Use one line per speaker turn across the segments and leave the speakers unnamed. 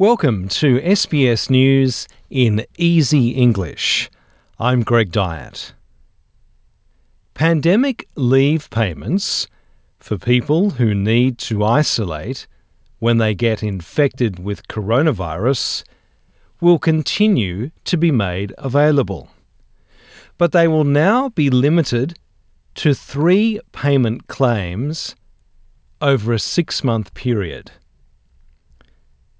Welcome to SBS News in Easy English. I'm Greg Dyett. Pandemic leave payments for people who need to isolate when they get infected with coronavirus will continue to be made available. But they will now be limited to three payment claims over a six month period.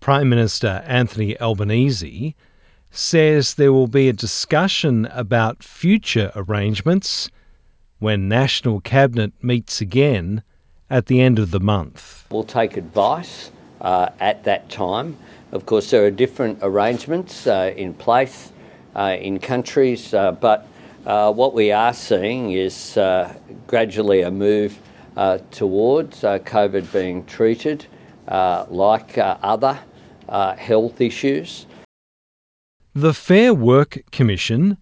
Prime Minister Anthony Albanese says there will be a discussion about future arrangements when National Cabinet meets again at the end of the month.
We'll take advice uh, at that time. Of course, there are different arrangements uh, in place uh, in countries, uh, but uh, what we are seeing is uh, gradually a move towards COVID being treated like other uh, health issues.
The Fair Work Commission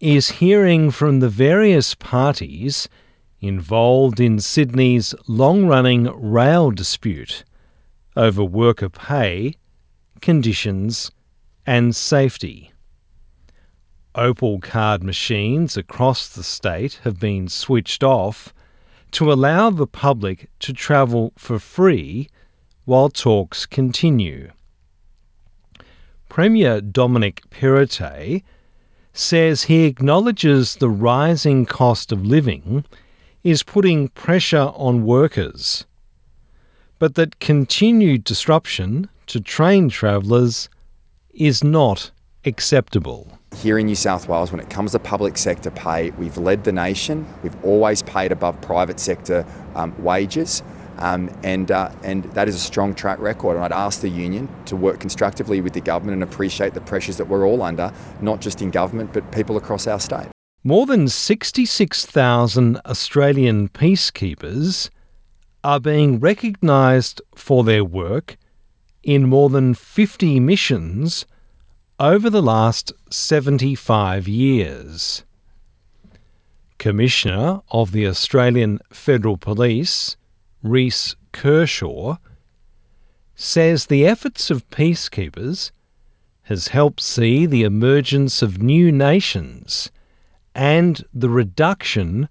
is hearing from the various parties involved in Sydney's long running rail dispute over worker pay, conditions, and safety. Opal card machines across the state have been switched off to allow the public to travel for free while talks continue. Premier Dominic Perrottet says he acknowledges the rising cost of living is putting pressure on workers, but that continued disruption to train travellers is not acceptable.
Here in New South Wales, when it comes to public sector pay, we've led the nation. We've always paid above private sector um, wages. Um, and, uh, and that is a strong track record. And I'd ask the union to work constructively with the government and appreciate the pressures that we're all under, not just in government, but people across our state.
More than 66,000 Australian peacekeepers are being recognised for their work in more than 50 missions over the last 75 years. Commissioner of the Australian Federal Police, Reece Kershaw, says the efforts of peacekeepers has helped see the emergence of new nations and the reduction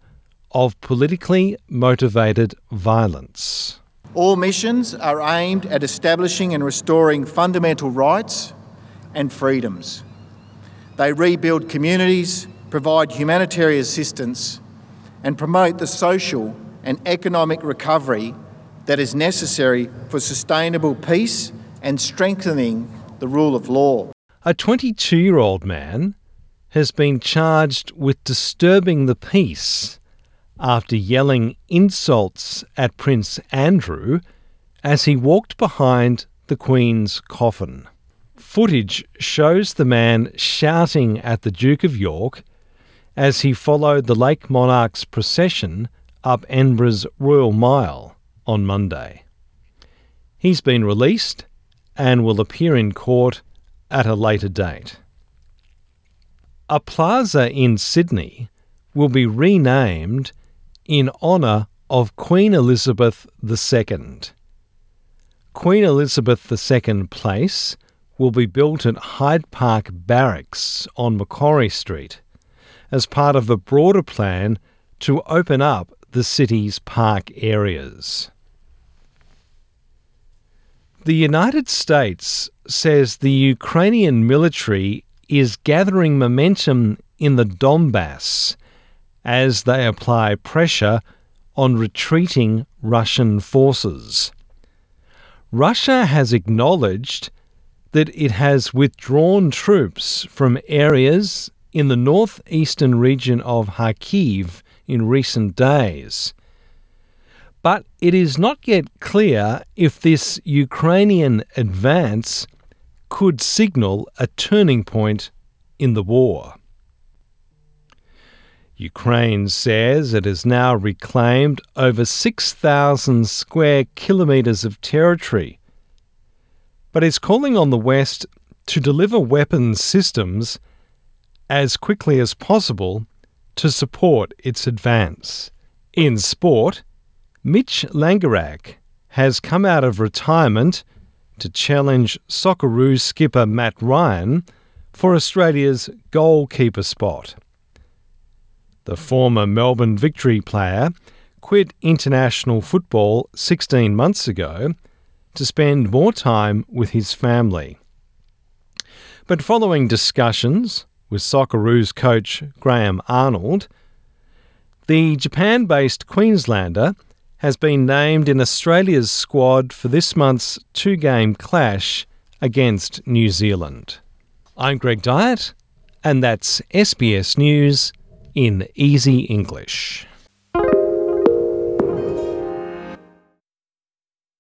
of politically motivated violence.
All missions are aimed at establishing and restoring fundamental rights and freedoms. They rebuild communities, provide humanitarian assistance, and promote the social and economic recovery that is necessary for sustainable peace and strengthening the rule of law.
A 22 year old man has been charged with disturbing the peace after yelling insults at Prince Andrew as he walked behind the Queen's coffin. Footage shows the man shouting at the Duke of York as he followed the Lake Monarch's procession up Edinburgh's Royal Mile on Monday. He's been released and will appear in court at a later date. A plaza in Sydney will be renamed in honour of Queen Elizabeth II. Queen Elizabeth II Place will be built at Hyde Park Barracks on Macquarie Street as part of a broader plan to open up the city's park areas. The United States says the Ukrainian military is gathering momentum in the Donbass as they apply pressure on retreating Russian forces. Russia has acknowledged that it has withdrawn troops from areas in the northeastern region of Kharkiv in recent days. But it is not yet clear if this Ukrainian advance could signal a turning point in the war. Ukraine says it has now reclaimed over 6,000 square kilometres of territory, but is calling on the West to deliver weapons systems as quickly as possible to support its advance. In sport, Mitch Langerak has come out of retirement to challenge Socceroos skipper Matt Ryan for Australia's goalkeeper spot. The former Melbourne Victory player quit international football 16 months ago to spend more time with his family. But following discussions with Socceroos coach Graham Arnold, the Japan based Queenslander has been named in Australia's squad for this month's two game clash against New Zealand. I'm Greg Dyett, and that's SBS News in Easy English.